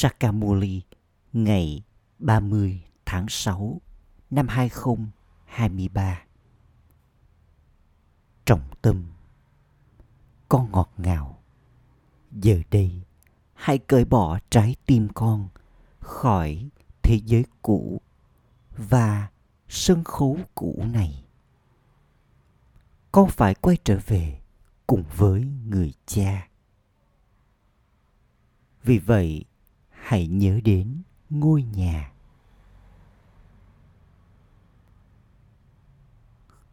Sakamuli ngày 30 tháng 6 năm 2023. Trọng tâm Con ngọt ngào Giờ đây hãy cởi bỏ trái tim con khỏi thế giới cũ và sân khấu cũ này. Con phải quay trở về cùng với người cha. Vì vậy, hãy nhớ đến ngôi nhà.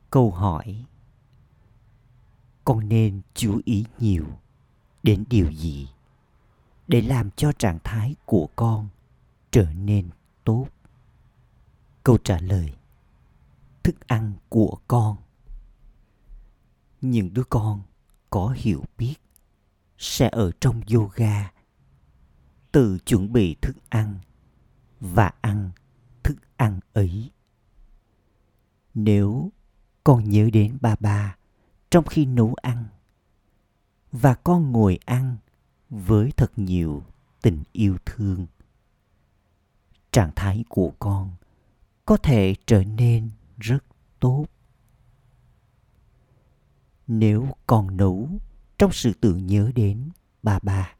Câu hỏi, con nên chú ý nhiều đến điều gì để làm cho trạng thái của con trở nên tốt? Câu trả lời, thức ăn của con. Những đứa con có hiểu biết sẽ ở trong yoga tự chuẩn bị thức ăn và ăn thức ăn ấy. Nếu con nhớ đến ba ba trong khi nấu ăn và con ngồi ăn với thật nhiều tình yêu thương, trạng thái của con có thể trở nên rất tốt. Nếu con nấu trong sự tưởng nhớ đến ba ba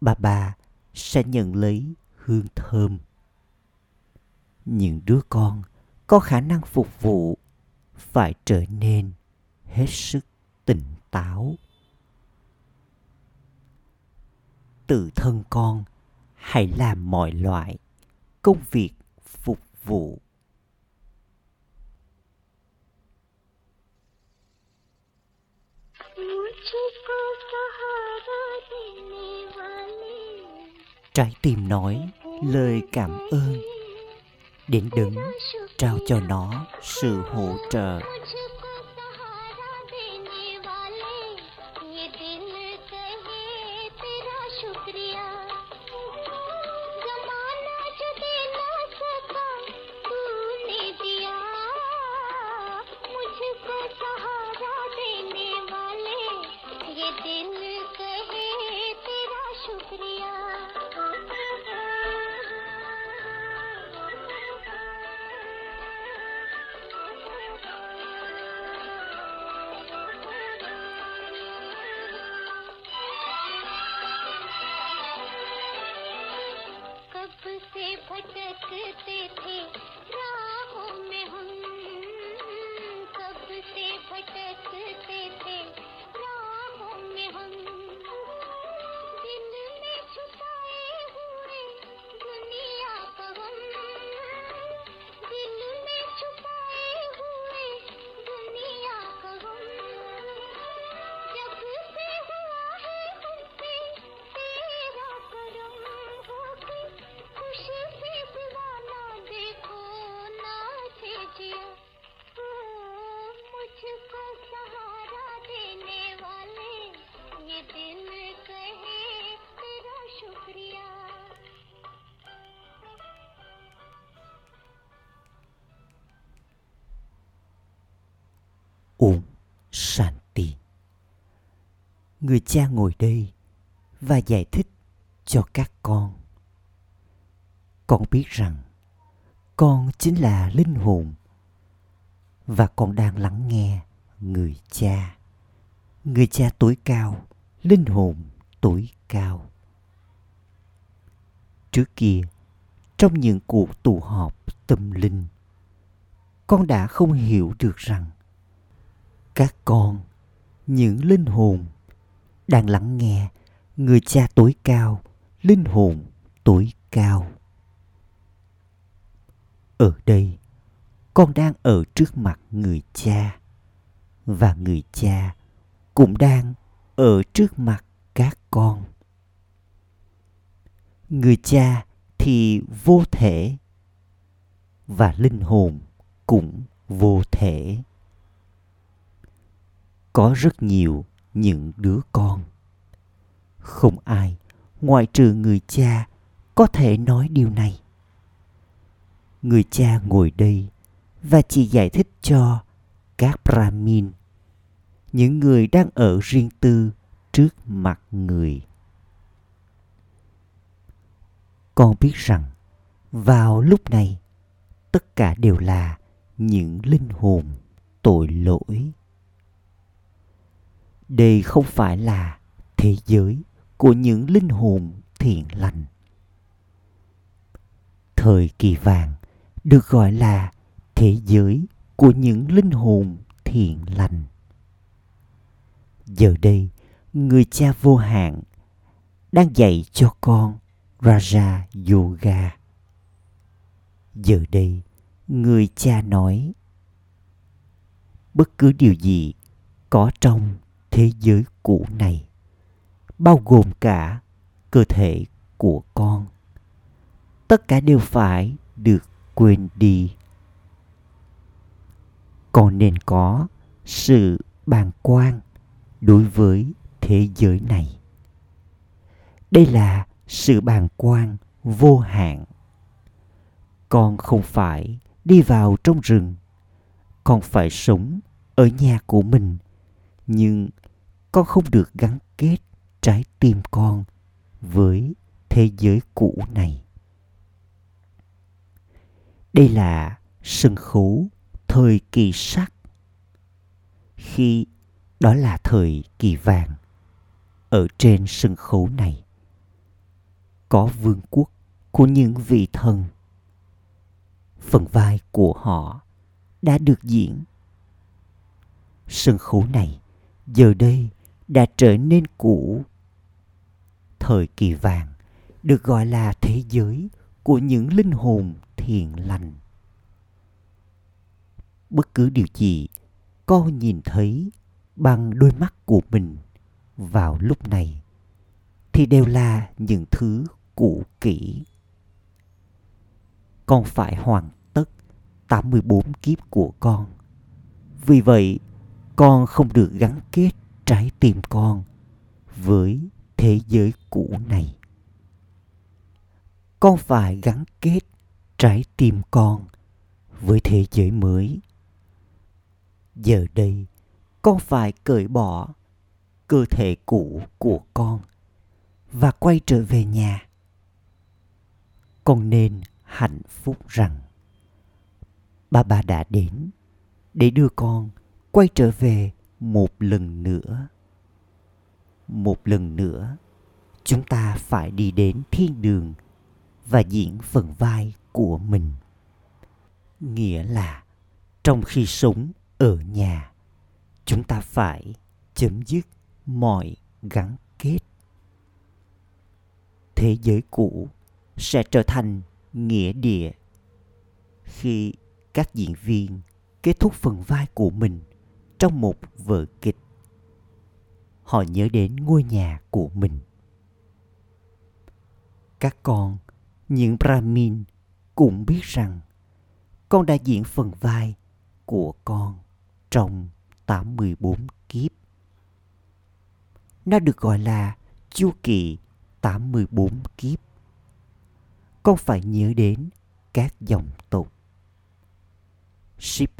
bà bà sẽ nhận lấy hương thơm. Những đứa con có khả năng phục vụ phải trở nên hết sức tỉnh táo. Tự thân con hãy làm mọi loại công việc phục vụ trái tim nói lời cảm ơn. Đến đứng, trao cho nó sự hỗ trợ. Om Shanti. Người cha ngồi đây và giải thích cho các con. Con biết rằng con chính là linh hồn và con đang lắng nghe người cha. Người cha tối cao, linh hồn tối cao. Trước kia, trong những cuộc tụ họp tâm linh, con đã không hiểu được rằng các con, những linh hồn. Đang lắng nghe, người cha tối cao, linh hồn tối cao. Ở đây, con đang ở trước mặt người cha. Và người cha cũng đang ở trước mặt các con. Người cha thì vô thể. Và linh hồn cũng vô thể có rất nhiều những đứa con. Không ai ngoại trừ người cha có thể nói điều này. Người cha ngồi đây và chỉ giải thích cho các brahmin những người đang ở riêng tư trước mặt người. Con biết rằng, vào lúc này, tất cả đều là những linh hồn tội lỗi đây không phải là thế giới của những linh hồn thiện lành. Thời kỳ vàng được gọi là thế giới của những linh hồn thiện lành. Giờ đây, người cha vô hạn đang dạy cho con raja yoga. Giờ đây, người cha nói, bất cứ điều gì có trong thế giới cũ này, bao gồm cả cơ thể của con. Tất cả đều phải được quên đi. Con nên có sự bàng quan đối với thế giới này. Đây là sự bàng quan vô hạn. Con không phải đi vào trong rừng, con phải sống ở nhà của mình, nhưng con không được gắn kết trái tim con với thế giới cũ này. Đây là sân khấu thời kỳ sắc khi đó là thời kỳ vàng ở trên sân khấu này. Có vương quốc của những vị thần. Phần vai của họ đã được diễn. Sân khấu này giờ đây đã trở nên cũ thời kỳ vàng được gọi là thế giới của những linh hồn thiện lành bất cứ điều gì con nhìn thấy bằng đôi mắt của mình vào lúc này thì đều là những thứ cũ kỹ. Con phải hoàn tất 84 kiếp của con. Vì vậy, con không được gắn kết trái tim con với thế giới cũ này. Con phải gắn kết trái tim con với thế giới mới. Giờ đây, con phải cởi bỏ cơ thể cũ của con và quay trở về nhà con nên hạnh phúc rằng ba ba đã đến để đưa con quay trở về một lần nữa. Một lần nữa, chúng ta phải đi đến thiên đường và diễn phần vai của mình. Nghĩa là trong khi sống ở nhà, chúng ta phải chấm dứt mọi gắn kết. Thế giới cũ sẽ trở thành nghĩa địa khi các diễn viên kết thúc phần vai của mình trong một vở kịch họ nhớ đến ngôi nhà của mình các con, những brahmin, cũng biết rằng con đã diễn phần vai của con trong 84 kiếp. Nó được gọi là chu kỳ 84 kiếp. Con phải nhớ đến các dòng tộc. Shiv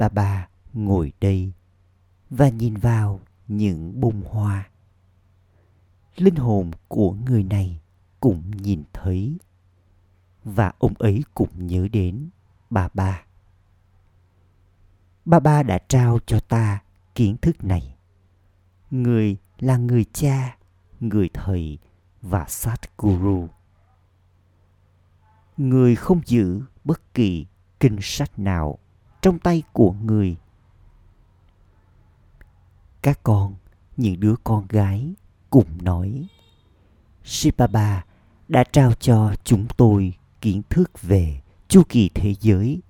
ngồi đây và nhìn vào những bông hoa. Linh hồn của người này cũng nhìn thấy và ông ấy cũng nhớ đến bà ba. Bà ba đã trao cho ta kiến thức này. Người là người cha, người thầy và sát guru. Người không giữ bất kỳ kinh sách nào trong tay của người. Các con, những đứa con gái cùng nói Shibaba đã trao cho chúng tôi kiến thức về chu kỳ thế giới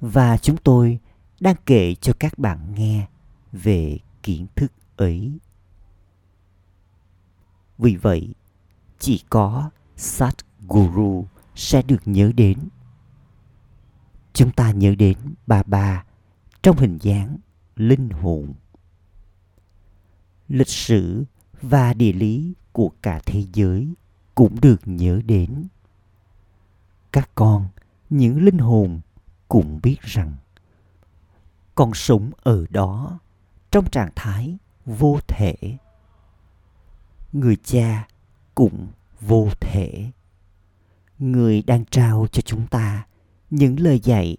và chúng tôi đang kể cho các bạn nghe về kiến thức ấy. Vì vậy, chỉ có Sát Guru sẽ được nhớ đến. Chúng ta nhớ đến bà bà trong hình dáng linh hồn. Lịch sử và địa lý của cả thế giới cũng được nhớ đến. Các con, những linh hồn cũng biết rằng con sống ở đó trong trạng thái vô thể người cha cũng vô thể người đang trao cho chúng ta những lời dạy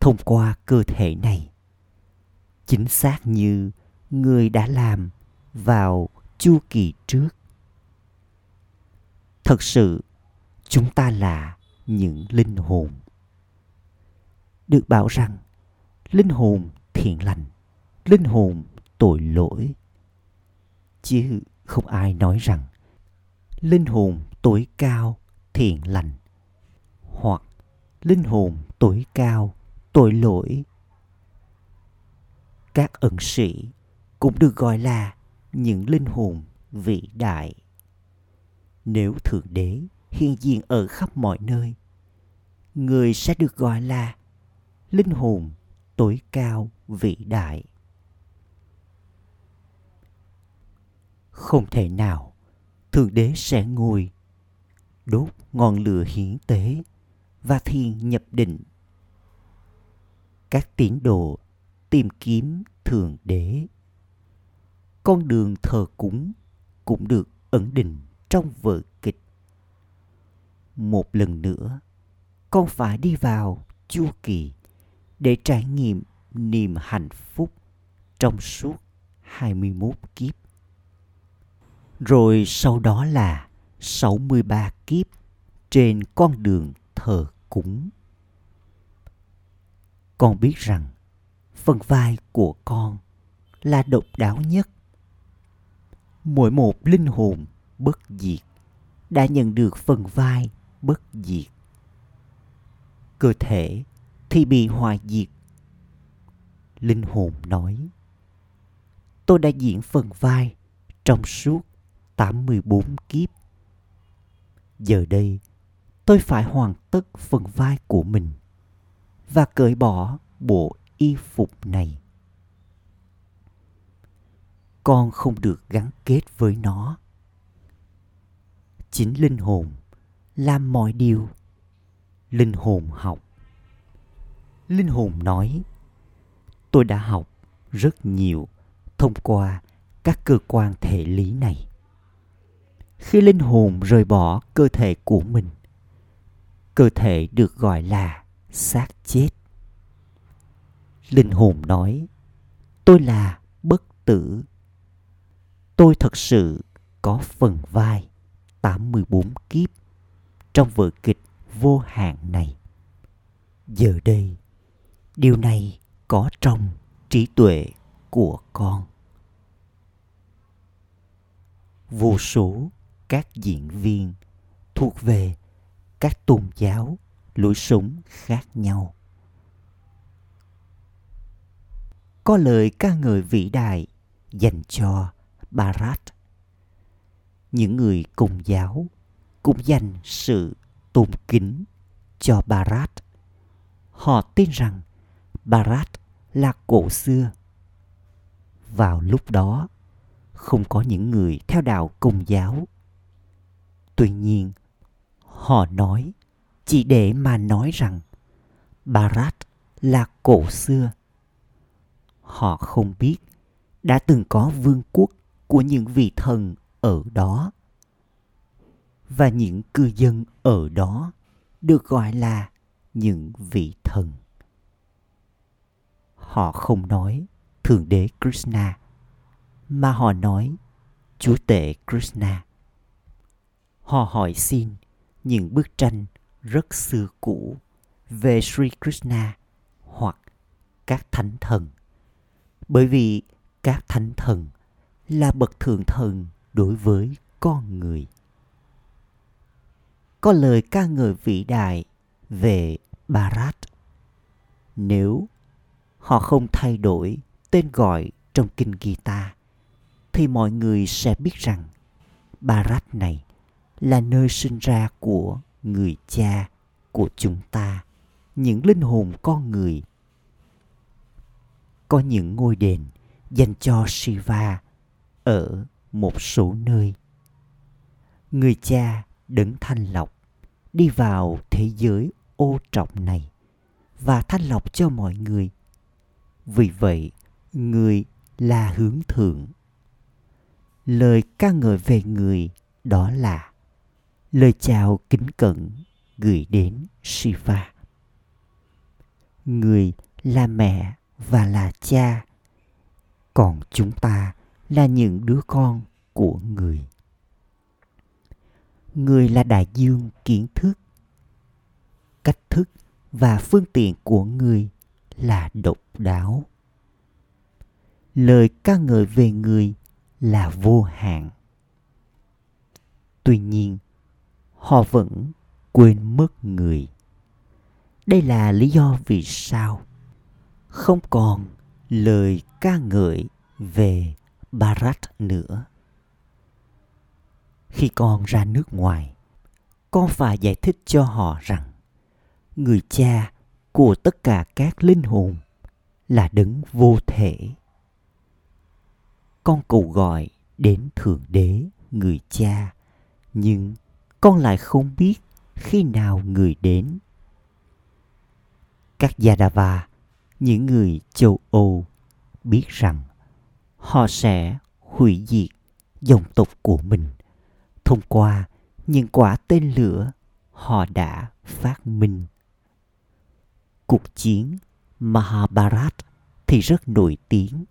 thông qua cơ thể này chính xác như người đã làm vào chu kỳ trước. Thật sự, chúng ta là những linh hồn. Được bảo rằng, linh hồn thiện lành, linh hồn tội lỗi. Chứ không ai nói rằng, linh hồn tối cao thiện lành, hoặc linh hồn tối cao tội lỗi. Các ẩn sĩ cũng được gọi là những linh hồn vĩ đại. Nếu thượng đế hiện diện ở khắp mọi nơi, người sẽ được gọi là linh hồn tối cao vĩ đại. Không thể nào thượng đế sẽ ngồi, đốt ngọn lửa hiến tế và thiền nhập định. Các tín đồ tìm kiếm thượng đế con đường thờ cúng cũng được ẩn định trong vở kịch một lần nữa, con phải đi vào chu kỳ để trải nghiệm niềm hạnh phúc trong suốt 21 kiếp. Rồi sau đó là 63 kiếp trên con đường thờ cúng. Con biết rằng phần vai của con là độc đáo nhất. Mỗi một linh hồn bất diệt đã nhận được phần vai bất diệt. Cơ thể thì bị hoại diệt. Linh hồn nói, tôi đã diễn phần vai trong suốt 84 kiếp. Giờ đây, tôi phải hoàn tất phần vai của mình và cởi bỏ bộ y phục này. Con không được gắn kết với nó. Chính linh hồn làm mọi điều. Linh hồn học. Linh hồn nói, tôi đã học rất nhiều thông qua các cơ quan thể lý này khi linh hồn rời bỏ cơ thể của mình cơ thể được gọi là xác chết linh hồn nói tôi là bất tử tôi thật sự có phần vai 84 kiếp trong vở kịch vô hạn này. Giờ đây, điều này có trong trí tuệ của con. Vô số các diễn viên thuộc về các tôn giáo lối sống khác nhau có lời ca ngợi vĩ đại dành cho Barat. Những người cùng giáo cũng dành sự tôn kính cho Barat. Họ tin rằng Barat là cổ xưa. Vào lúc đó, không có những người theo đạo cùng giáo Tuy nhiên, họ nói chỉ để mà nói rằng Barat là cổ xưa. Họ không biết đã từng có vương quốc của những vị thần ở đó. Và những cư dân ở đó được gọi là những vị thần. Họ không nói Thượng Đế Krishna, mà họ nói Chúa Tể Krishna họ hỏi xin những bức tranh rất xưa cũ về Sri Krishna hoặc các thánh thần. Bởi vì các thánh thần là bậc thượng thần đối với con người. Có lời ca ngợi vĩ đại về Bharat. Nếu họ không thay đổi tên gọi trong kinh Gita, thì mọi người sẽ biết rằng Bharat này là nơi sinh ra của người cha của chúng ta những linh hồn con người có những ngôi đền dành cho shiva ở một số nơi. Người cha đấng thanh lọc đi vào thế giới ô trọng này và thanh lọc cho mọi người. Vì vậy người là hướng thượng. Lời ca ngợi về người đó là lời chào kính cẩn gửi đến Shiva. Người là mẹ và là cha, còn chúng ta là những đứa con của người. Người là đại dương kiến thức. Cách thức và phương tiện của người là độc đáo. Lời ca ngợi về người là vô hạn. Tuy nhiên, họ vẫn quên mất người. Đây là lý do vì sao không còn lời ca ngợi về Barat nữa. Khi con ra nước ngoài, con phải giải thích cho họ rằng người cha của tất cả các linh hồn là đấng vô thể. Con cầu gọi đến Thượng Đế, người cha, nhưng con lại không biết khi nào người đến. Các Yadava, những người châu Âu, biết rằng họ sẽ hủy diệt dòng tộc của mình thông qua những quả tên lửa họ đã phát minh. Cuộc chiến Mahabharat thì rất nổi tiếng.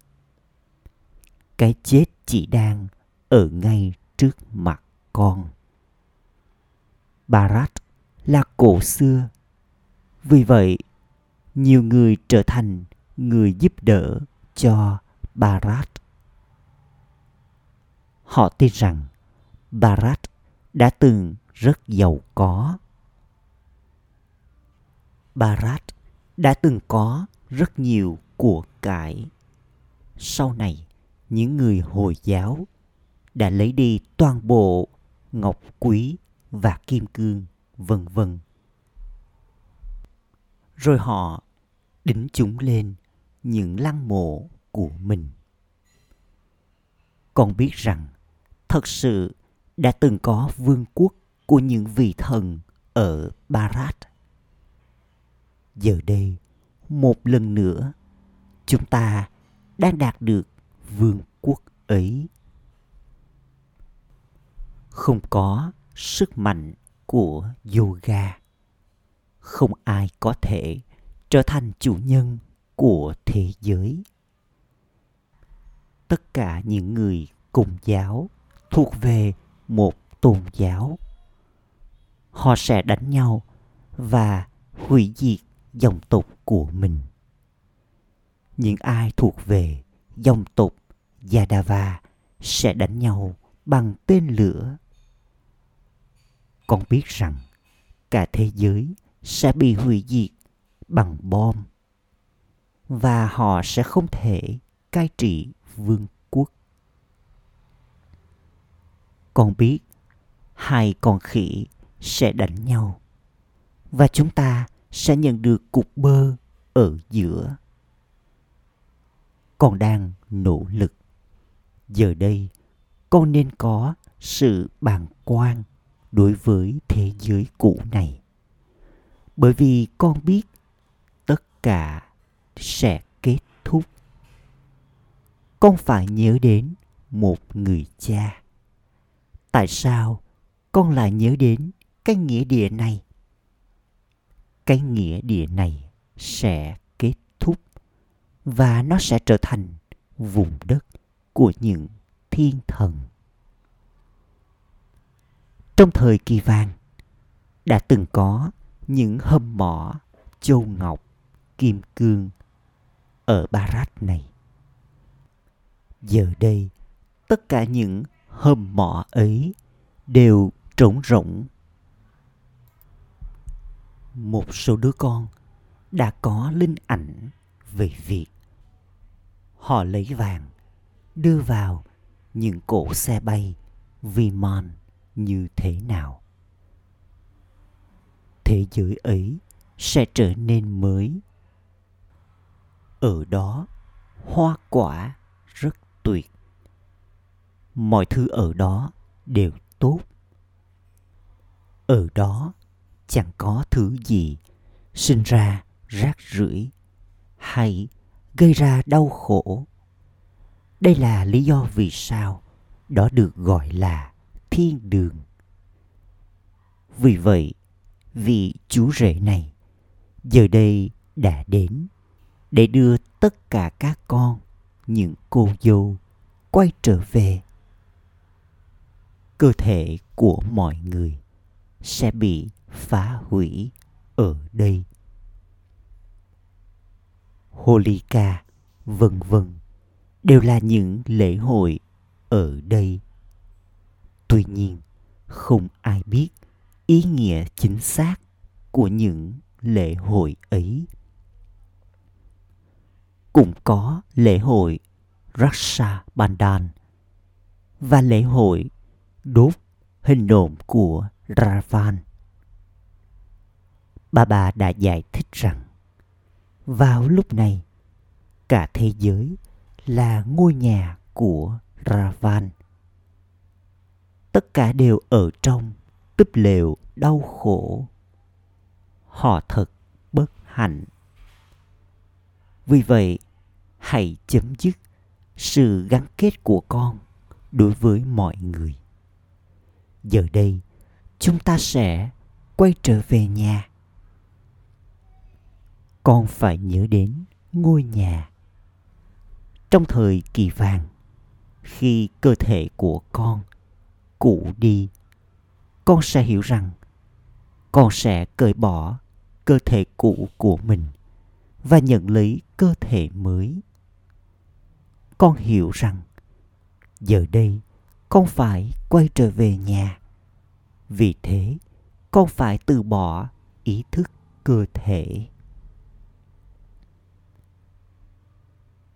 Cái chết chỉ đang ở ngay trước mặt con. Bharat là cổ xưa. Vì vậy, nhiều người trở thành người giúp đỡ cho Bharat. Họ tin rằng Barat đã từng rất giàu có. Barat đã từng có rất nhiều của cải. Sau này, những người Hồi giáo đã lấy đi toàn bộ ngọc quý và kim cương, vân vân. Rồi họ đính chúng lên những lăng mộ của mình. Con biết rằng thật sự đã từng có vương quốc của những vị thần ở Barat. Giờ đây, một lần nữa, chúng ta đang đạt được vương quốc ấy. Không có sức mạnh của yoga. Không ai có thể trở thành chủ nhân của thế giới. Tất cả những người cùng giáo thuộc về một tôn giáo. Họ sẽ đánh nhau và hủy diệt dòng tộc của mình. Những ai thuộc về dòng tộc Yadava sẽ đánh nhau bằng tên lửa. Con biết rằng cả thế giới sẽ bị hủy diệt bằng bom và họ sẽ không thể cai trị vương con biết, hai con khỉ sẽ đánh nhau. Và chúng ta sẽ nhận được cục bơ ở giữa. Con đang nỗ lực. Giờ đây, con nên có sự bàng quan đối với thế giới cũ này. Bởi vì con biết tất cả sẽ kết thúc. Con phải nhớ đến một người cha tại sao con lại nhớ đến cái nghĩa địa này? Cái nghĩa địa này sẽ kết thúc và nó sẽ trở thành vùng đất của những thiên thần. Trong thời kỳ vàng, đã từng có những hầm mỏ châu ngọc, kim cương ở Barat này. Giờ đây, tất cả những hầm mỏ ấy đều trống rỗng. Một số đứa con đã có linh ảnh về việc họ lấy vàng đưa vào những cổ xe bay Vimon như thế nào. Thế giới ấy sẽ trở nên mới. Ở đó, hoa quả rất tuyệt mọi thứ ở đó đều tốt. Ở đó chẳng có thứ gì sinh ra rác rưởi hay gây ra đau khổ. Đây là lý do vì sao đó được gọi là thiên đường. Vì vậy, vị chú rể này giờ đây đã đến để đưa tất cả các con, những cô dâu, quay trở về cơ thể của mọi người sẽ bị phá hủy ở đây. Holika vân vân, đều là những lễ hội ở đây. Tuy nhiên, không ai biết ý nghĩa chính xác của những lễ hội ấy. Cũng có lễ hội Raksha Bandhan và lễ hội đốt hình nộm của Ravan. Bà bà đã giải thích rằng vào lúc này cả thế giới là ngôi nhà của Ravan. Tất cả đều ở trong túp lều đau khổ. Họ thật bất hạnh. Vì vậy, hãy chấm dứt sự gắn kết của con đối với mọi người. Giờ đây, chúng ta sẽ quay trở về nhà. Con phải nhớ đến ngôi nhà. Trong thời kỳ vàng, khi cơ thể của con cũ đi, con sẽ hiểu rằng con sẽ cởi bỏ cơ thể cũ của mình và nhận lấy cơ thể mới con hiểu rằng giờ đây con phải quay trở về nhà. Vì thế, con phải từ bỏ ý thức cơ thể.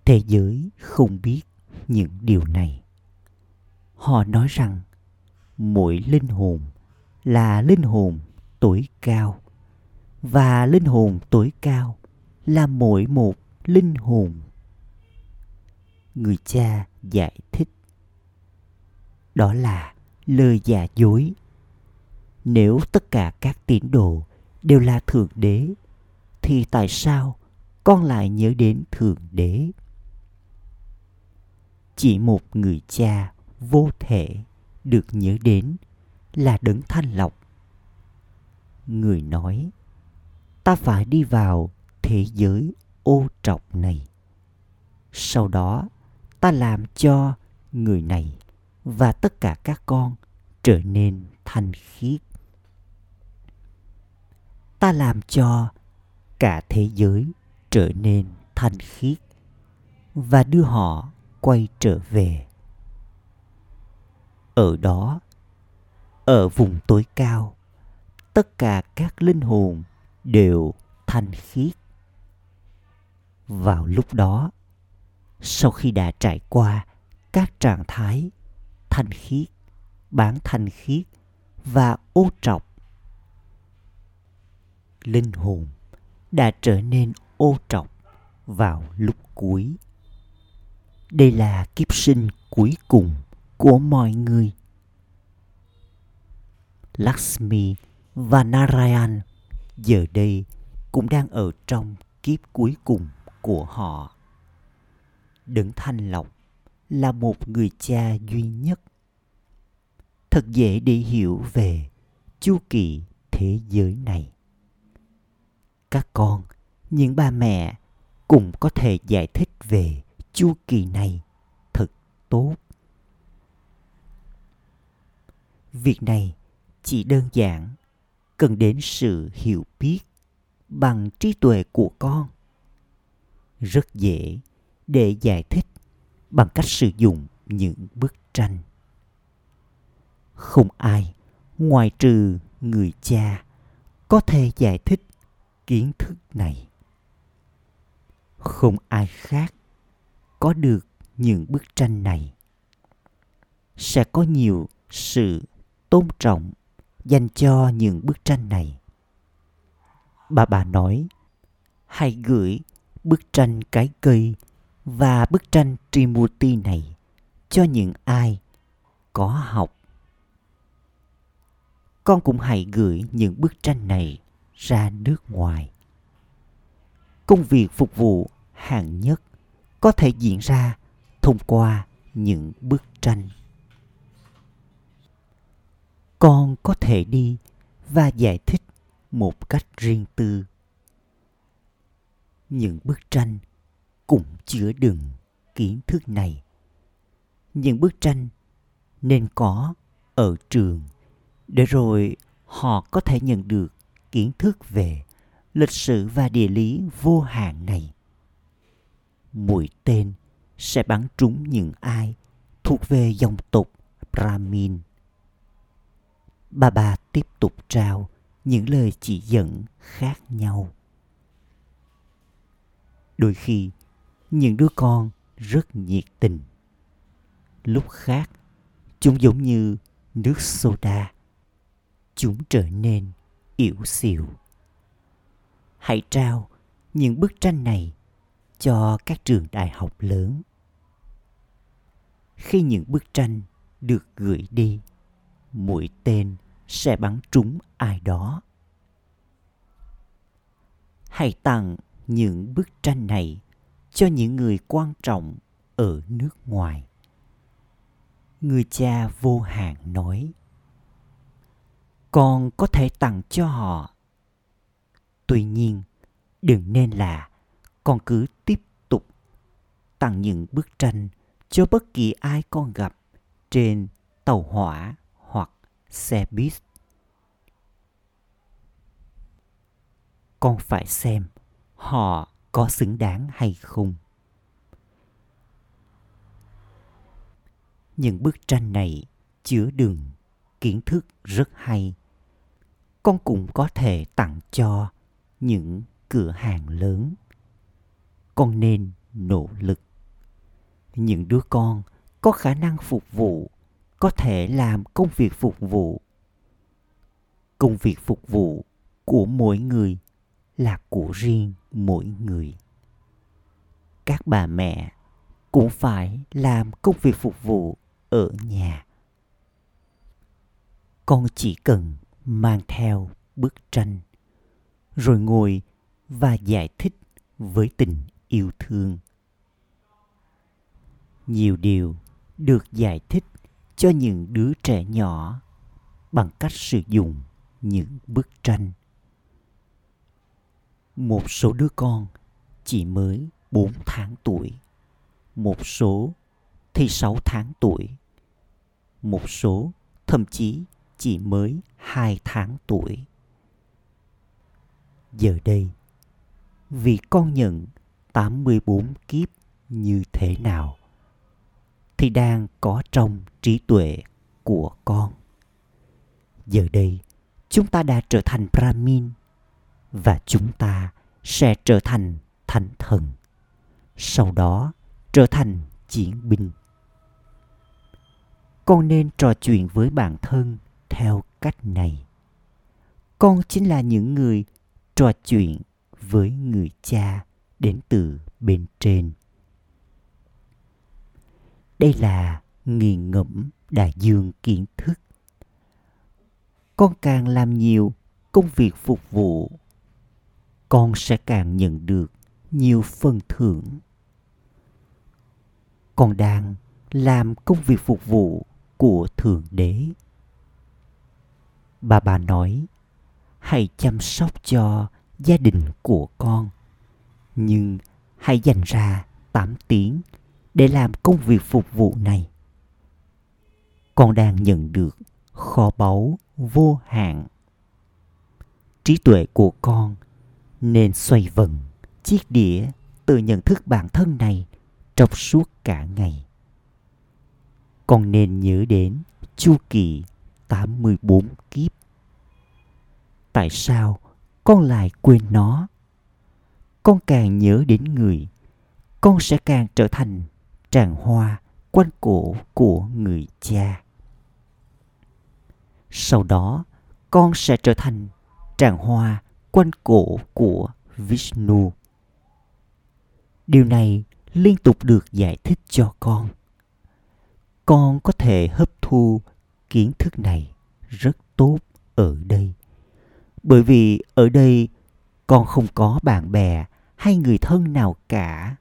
Thế giới không biết những điều này. Họ nói rằng, mỗi linh hồn là linh hồn tối cao, và linh hồn tối cao là mỗi một linh hồn. Người cha giải thích đó là lời giả dối. Nếu tất cả các tín đồ đều là thượng đế, thì tại sao con lại nhớ đến thượng đế? Chỉ một người cha vô thể được nhớ đến là đấng thanh lọc. Người nói, ta phải đi vào thế giới ô trọc này. Sau đó ta làm cho người này và tất cả các con trở nên thanh khiết. Ta làm cho cả thế giới trở nên thanh khiết và đưa họ quay trở về. Ở đó, ở vùng tối cao, tất cả các linh hồn đều thanh khiết. Vào lúc đó, sau khi đã trải qua các trạng thái thanh khiết, bản thanh khiết và ô trọc. Linh hồn đã trở nên ô trọc vào lúc cuối. Đây là kiếp sinh cuối cùng của mọi người. Lakshmi và narayan giờ đây cũng đang ở trong kiếp cuối cùng của họ. Đấng thanh lọc là một người cha duy nhất. Thật dễ để hiểu về chu kỳ thế giới này. Các con, những ba mẹ cũng có thể giải thích về chu kỳ này thật tốt. Việc này chỉ đơn giản cần đến sự hiểu biết bằng trí tuệ của con. Rất dễ để giải thích bằng cách sử dụng những bức tranh. Không ai, ngoài trừ người cha, có thể giải thích kiến thức này. Không ai khác có được những bức tranh này. Sẽ có nhiều sự tôn trọng dành cho những bức tranh này. Bà bà nói, hãy gửi bức tranh cái cây và bức tranh Trimurti này cho những ai có học. Con cũng hãy gửi những bức tranh này ra nước ngoài. Công việc phục vụ hạng nhất có thể diễn ra thông qua những bức tranh. Con có thể đi và giải thích một cách riêng tư những bức tranh cũng chứa đựng kiến thức này những bức tranh nên có ở trường để rồi họ có thể nhận được kiến thức về lịch sử và địa lý vô hạn này mũi tên sẽ bắn trúng những ai thuộc về dòng tộc Brahmin. Bà bà tiếp tục trao những lời chỉ dẫn khác nhau. Đôi khi, những đứa con rất nhiệt tình. Lúc khác, chúng giống như nước soda. Chúng trở nên yếu xìu. Hãy trao những bức tranh này cho các trường đại học lớn khi những bức tranh được gửi đi mũi tên sẽ bắn trúng ai đó hãy tặng những bức tranh này cho những người quan trọng ở nước ngoài người cha vô hạn nói, con có thể tặng cho họ tuy nhiên, đừng nên là con cứ tiếp tục tặng những bức tranh cho bất kỳ ai con gặp trên tàu hỏa hoặc xe buýt. Con phải xem họ có xứng đáng hay không. Những bức tranh này chứa đựng kiến thức rất hay. Con cũng có thể tặng cho những cửa hàng lớn. Con nên nỗ lực những đứa con có khả năng phục vụ, có thể làm công việc phục vụ công việc phục vụ của mỗi người là của riêng mỗi người. Các bà mẹ cũng phải làm công việc phục vụ ở nhà. Con chỉ cần mang theo bức tranh, rồi ngồi và giải thích với tình yêu thương. Nhiều điều được giải thích cho những đứa trẻ nhỏ bằng cách sử dụng những bức tranh. Một số đứa con chỉ mới 4 tháng tuổi, một số thì 6 tháng tuổi, một số thậm chí chỉ mới 2 tháng tuổi. Giờ đây, vì con nhận 84 kiếp như thế nào? thì đang có trong trí tuệ của con giờ đây chúng ta đã trở thành brahmin và chúng ta sẽ trở thành thánh thần. Sau đó, trở thành chiến binh. Con nên trò chuyện với bản thân theo cách này. Con chính là những người trò chuyện với người cha đến từ bên trên. Đây là nghiền ngẫm đại dương kiến thức. Con càng làm nhiều công việc phục vụ con sẽ càng nhận được nhiều phần thưởng. Con đang làm công việc phục vụ của thượng đế. Bà bà nói, hãy chăm sóc cho gia đình của con, nhưng hãy dành ra 8 tiếng để làm công việc phục vụ này. Con đang nhận được kho báu vô hạn. Trí tuệ của con nên xoay vần chiếc đĩa từ nhận thức bản thân này trong suốt cả ngày. Con nên nhớ đến chu kỳ 84 kiếp. Tại sao con lại quên nó? Con càng nhớ đến người, con sẽ càng trở thành tràng hoa quanh cổ của người cha. Sau đó, con sẽ trở thành tràng hoa quanh cổ của Vishnu. Điều này liên tục được giải thích cho con. Con có thể hấp thu kiến thức này rất tốt ở đây. Bởi vì ở đây con không có bạn bè hay người thân nào cả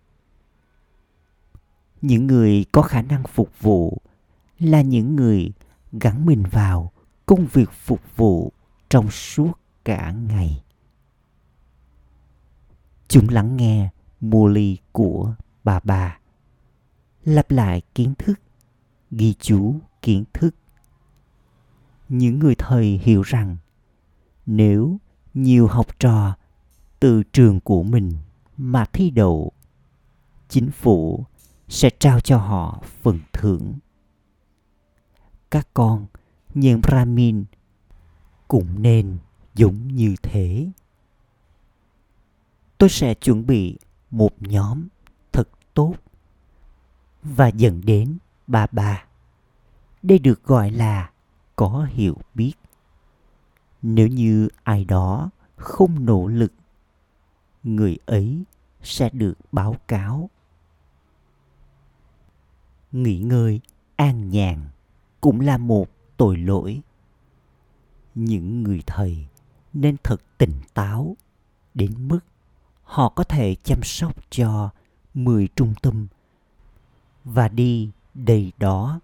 những người có khả năng phục vụ là những người gắn mình vào công việc phục vụ trong suốt cả ngày chúng lắng nghe mua ly của bà bà. Lặp lại kiến thức, ghi chú kiến thức. Những người thầy hiểu rằng nếu nhiều học trò từ trường của mình mà thi đậu, chính phủ sẽ trao cho họ phần thưởng. Các con những brahmin cũng nên giống như thế tôi sẽ chuẩn bị một nhóm thật tốt. Và dẫn đến bà bà đây được gọi là có hiểu biết. Nếu như ai đó không nỗ lực, người ấy sẽ được báo cáo. Nghỉ ngơi an nhàn cũng là một tội lỗi. Những người thầy nên thật tỉnh táo đến mức họ có thể chăm sóc cho 10 trung tâm và đi đầy đó.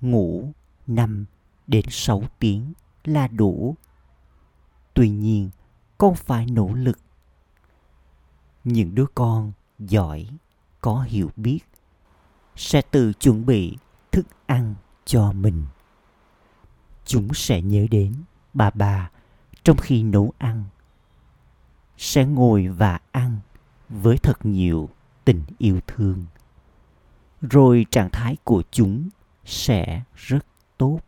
Ngủ 5 đến 6 tiếng là đủ. Tuy nhiên, con phải nỗ lực. Những đứa con giỏi, có hiểu biết sẽ tự chuẩn bị thức ăn cho mình. Chúng sẽ nhớ đến bà bà trong khi nấu ăn. Sẽ ngồi và ăn với thật nhiều tình yêu thương. Rồi trạng thái của chúng sẽ rất tốt.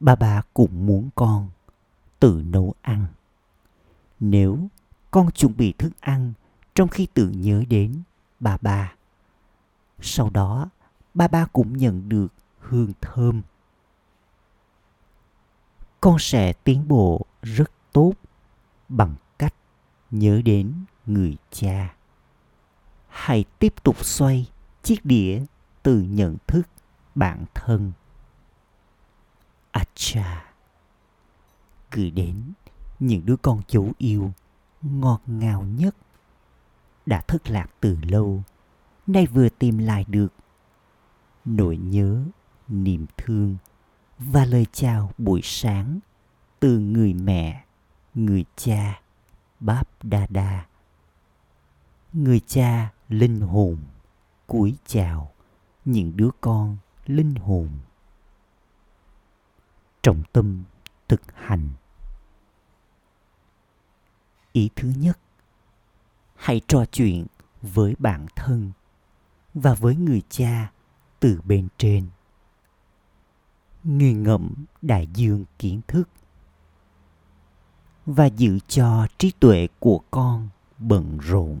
Bà bà cũng muốn con tự nấu ăn. Nếu con chuẩn bị thức ăn trong khi tự nhớ đến bà bà sau đó, ba ba cũng nhận được hương thơm. Con sẽ tiến bộ rất tốt bằng cách nhớ đến người cha. Hãy tiếp tục xoay chiếc đĩa từ nhận thức bản thân. Acha gửi đến những đứa con chú yêu ngọt ngào nhất đã thất lạc từ lâu, nay vừa tìm lại được nỗi nhớ, niềm thương và lời chào buổi sáng từ người mẹ người cha, báp đa đa. Người cha, linh hồn, cúi chào. Những đứa con, linh hồn. Trọng tâm, thực hành. Ý thứ nhất, hãy trò chuyện với bản thân và với người cha từ bên trên. Nghiền ngẫm đại dương kiến thức và giữ cho trí tuệ của con bận rộn.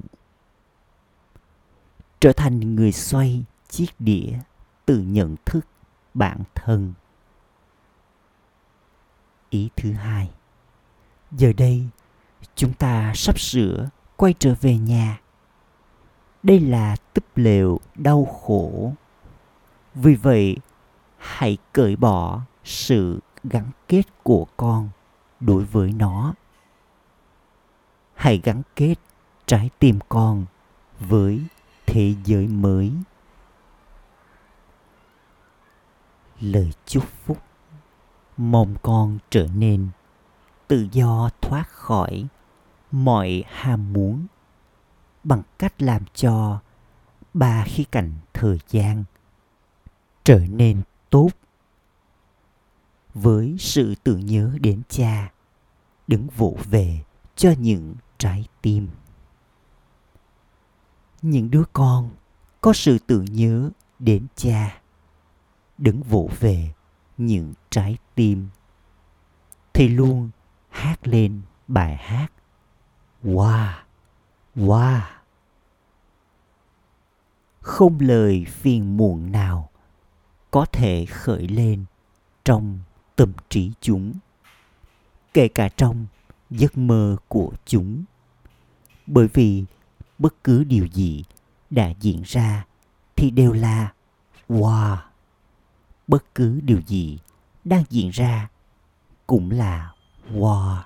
Trở thành người xoay chiếc đĩa từ nhận thức bản thân. Ý thứ hai, giờ đây chúng ta sắp sửa quay trở về nhà. Đây là túp lều đau khổ. Vì vậy, hãy cởi bỏ sự gắn kết của con đối với nó hãy gắn kết trái tim con với thế giới mới. Lời chúc phúc mong con trở nên tự do thoát khỏi mọi ham muốn bằng cách làm cho ba khía cạnh thời gian trở nên tốt. Với sự tưởng nhớ đến cha, đứng vỗ về cho những trái tim những đứa con có sự tưởng nhớ đến cha đứng vỗ về những trái tim thì luôn hát lên bài hát wow Wow! Không lời phiền muộn nào có thể khởi lên trong tâm trí chúng, kể cả trong giấc mơ của chúng. Bởi vì bất cứ điều gì đã diễn ra thì đều là wow. Bất cứ điều gì đang diễn ra cũng là wow.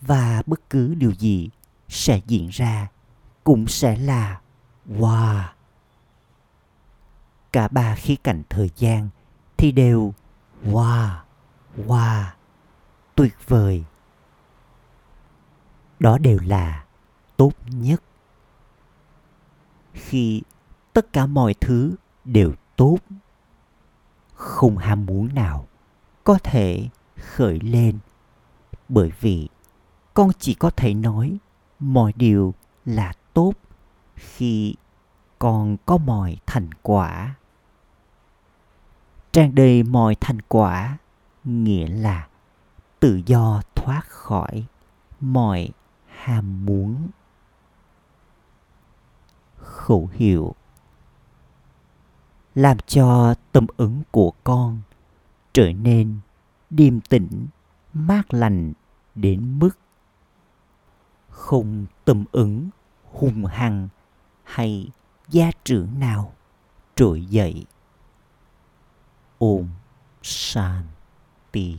Và bất cứ điều gì sẽ diễn ra cũng sẽ là wow. Cả ba khía cạnh thời gian thì đều wow. wow tuyệt vời đó đều là tốt nhất. Khi tất cả mọi thứ đều tốt, không ham muốn nào có thể khởi lên, bởi vì con chỉ có thể nói mọi điều là tốt khi con có mọi thành quả. Tràn đầy mọi thành quả nghĩa là tự do thoát khỏi mọi ham muốn khẩu hiệu, làm cho tâm ứng của con trở nên điềm tĩnh, mát lành đến mức không tâm ứng hung hăng hay gia trưởng nào trỗi dậy. Ôm tì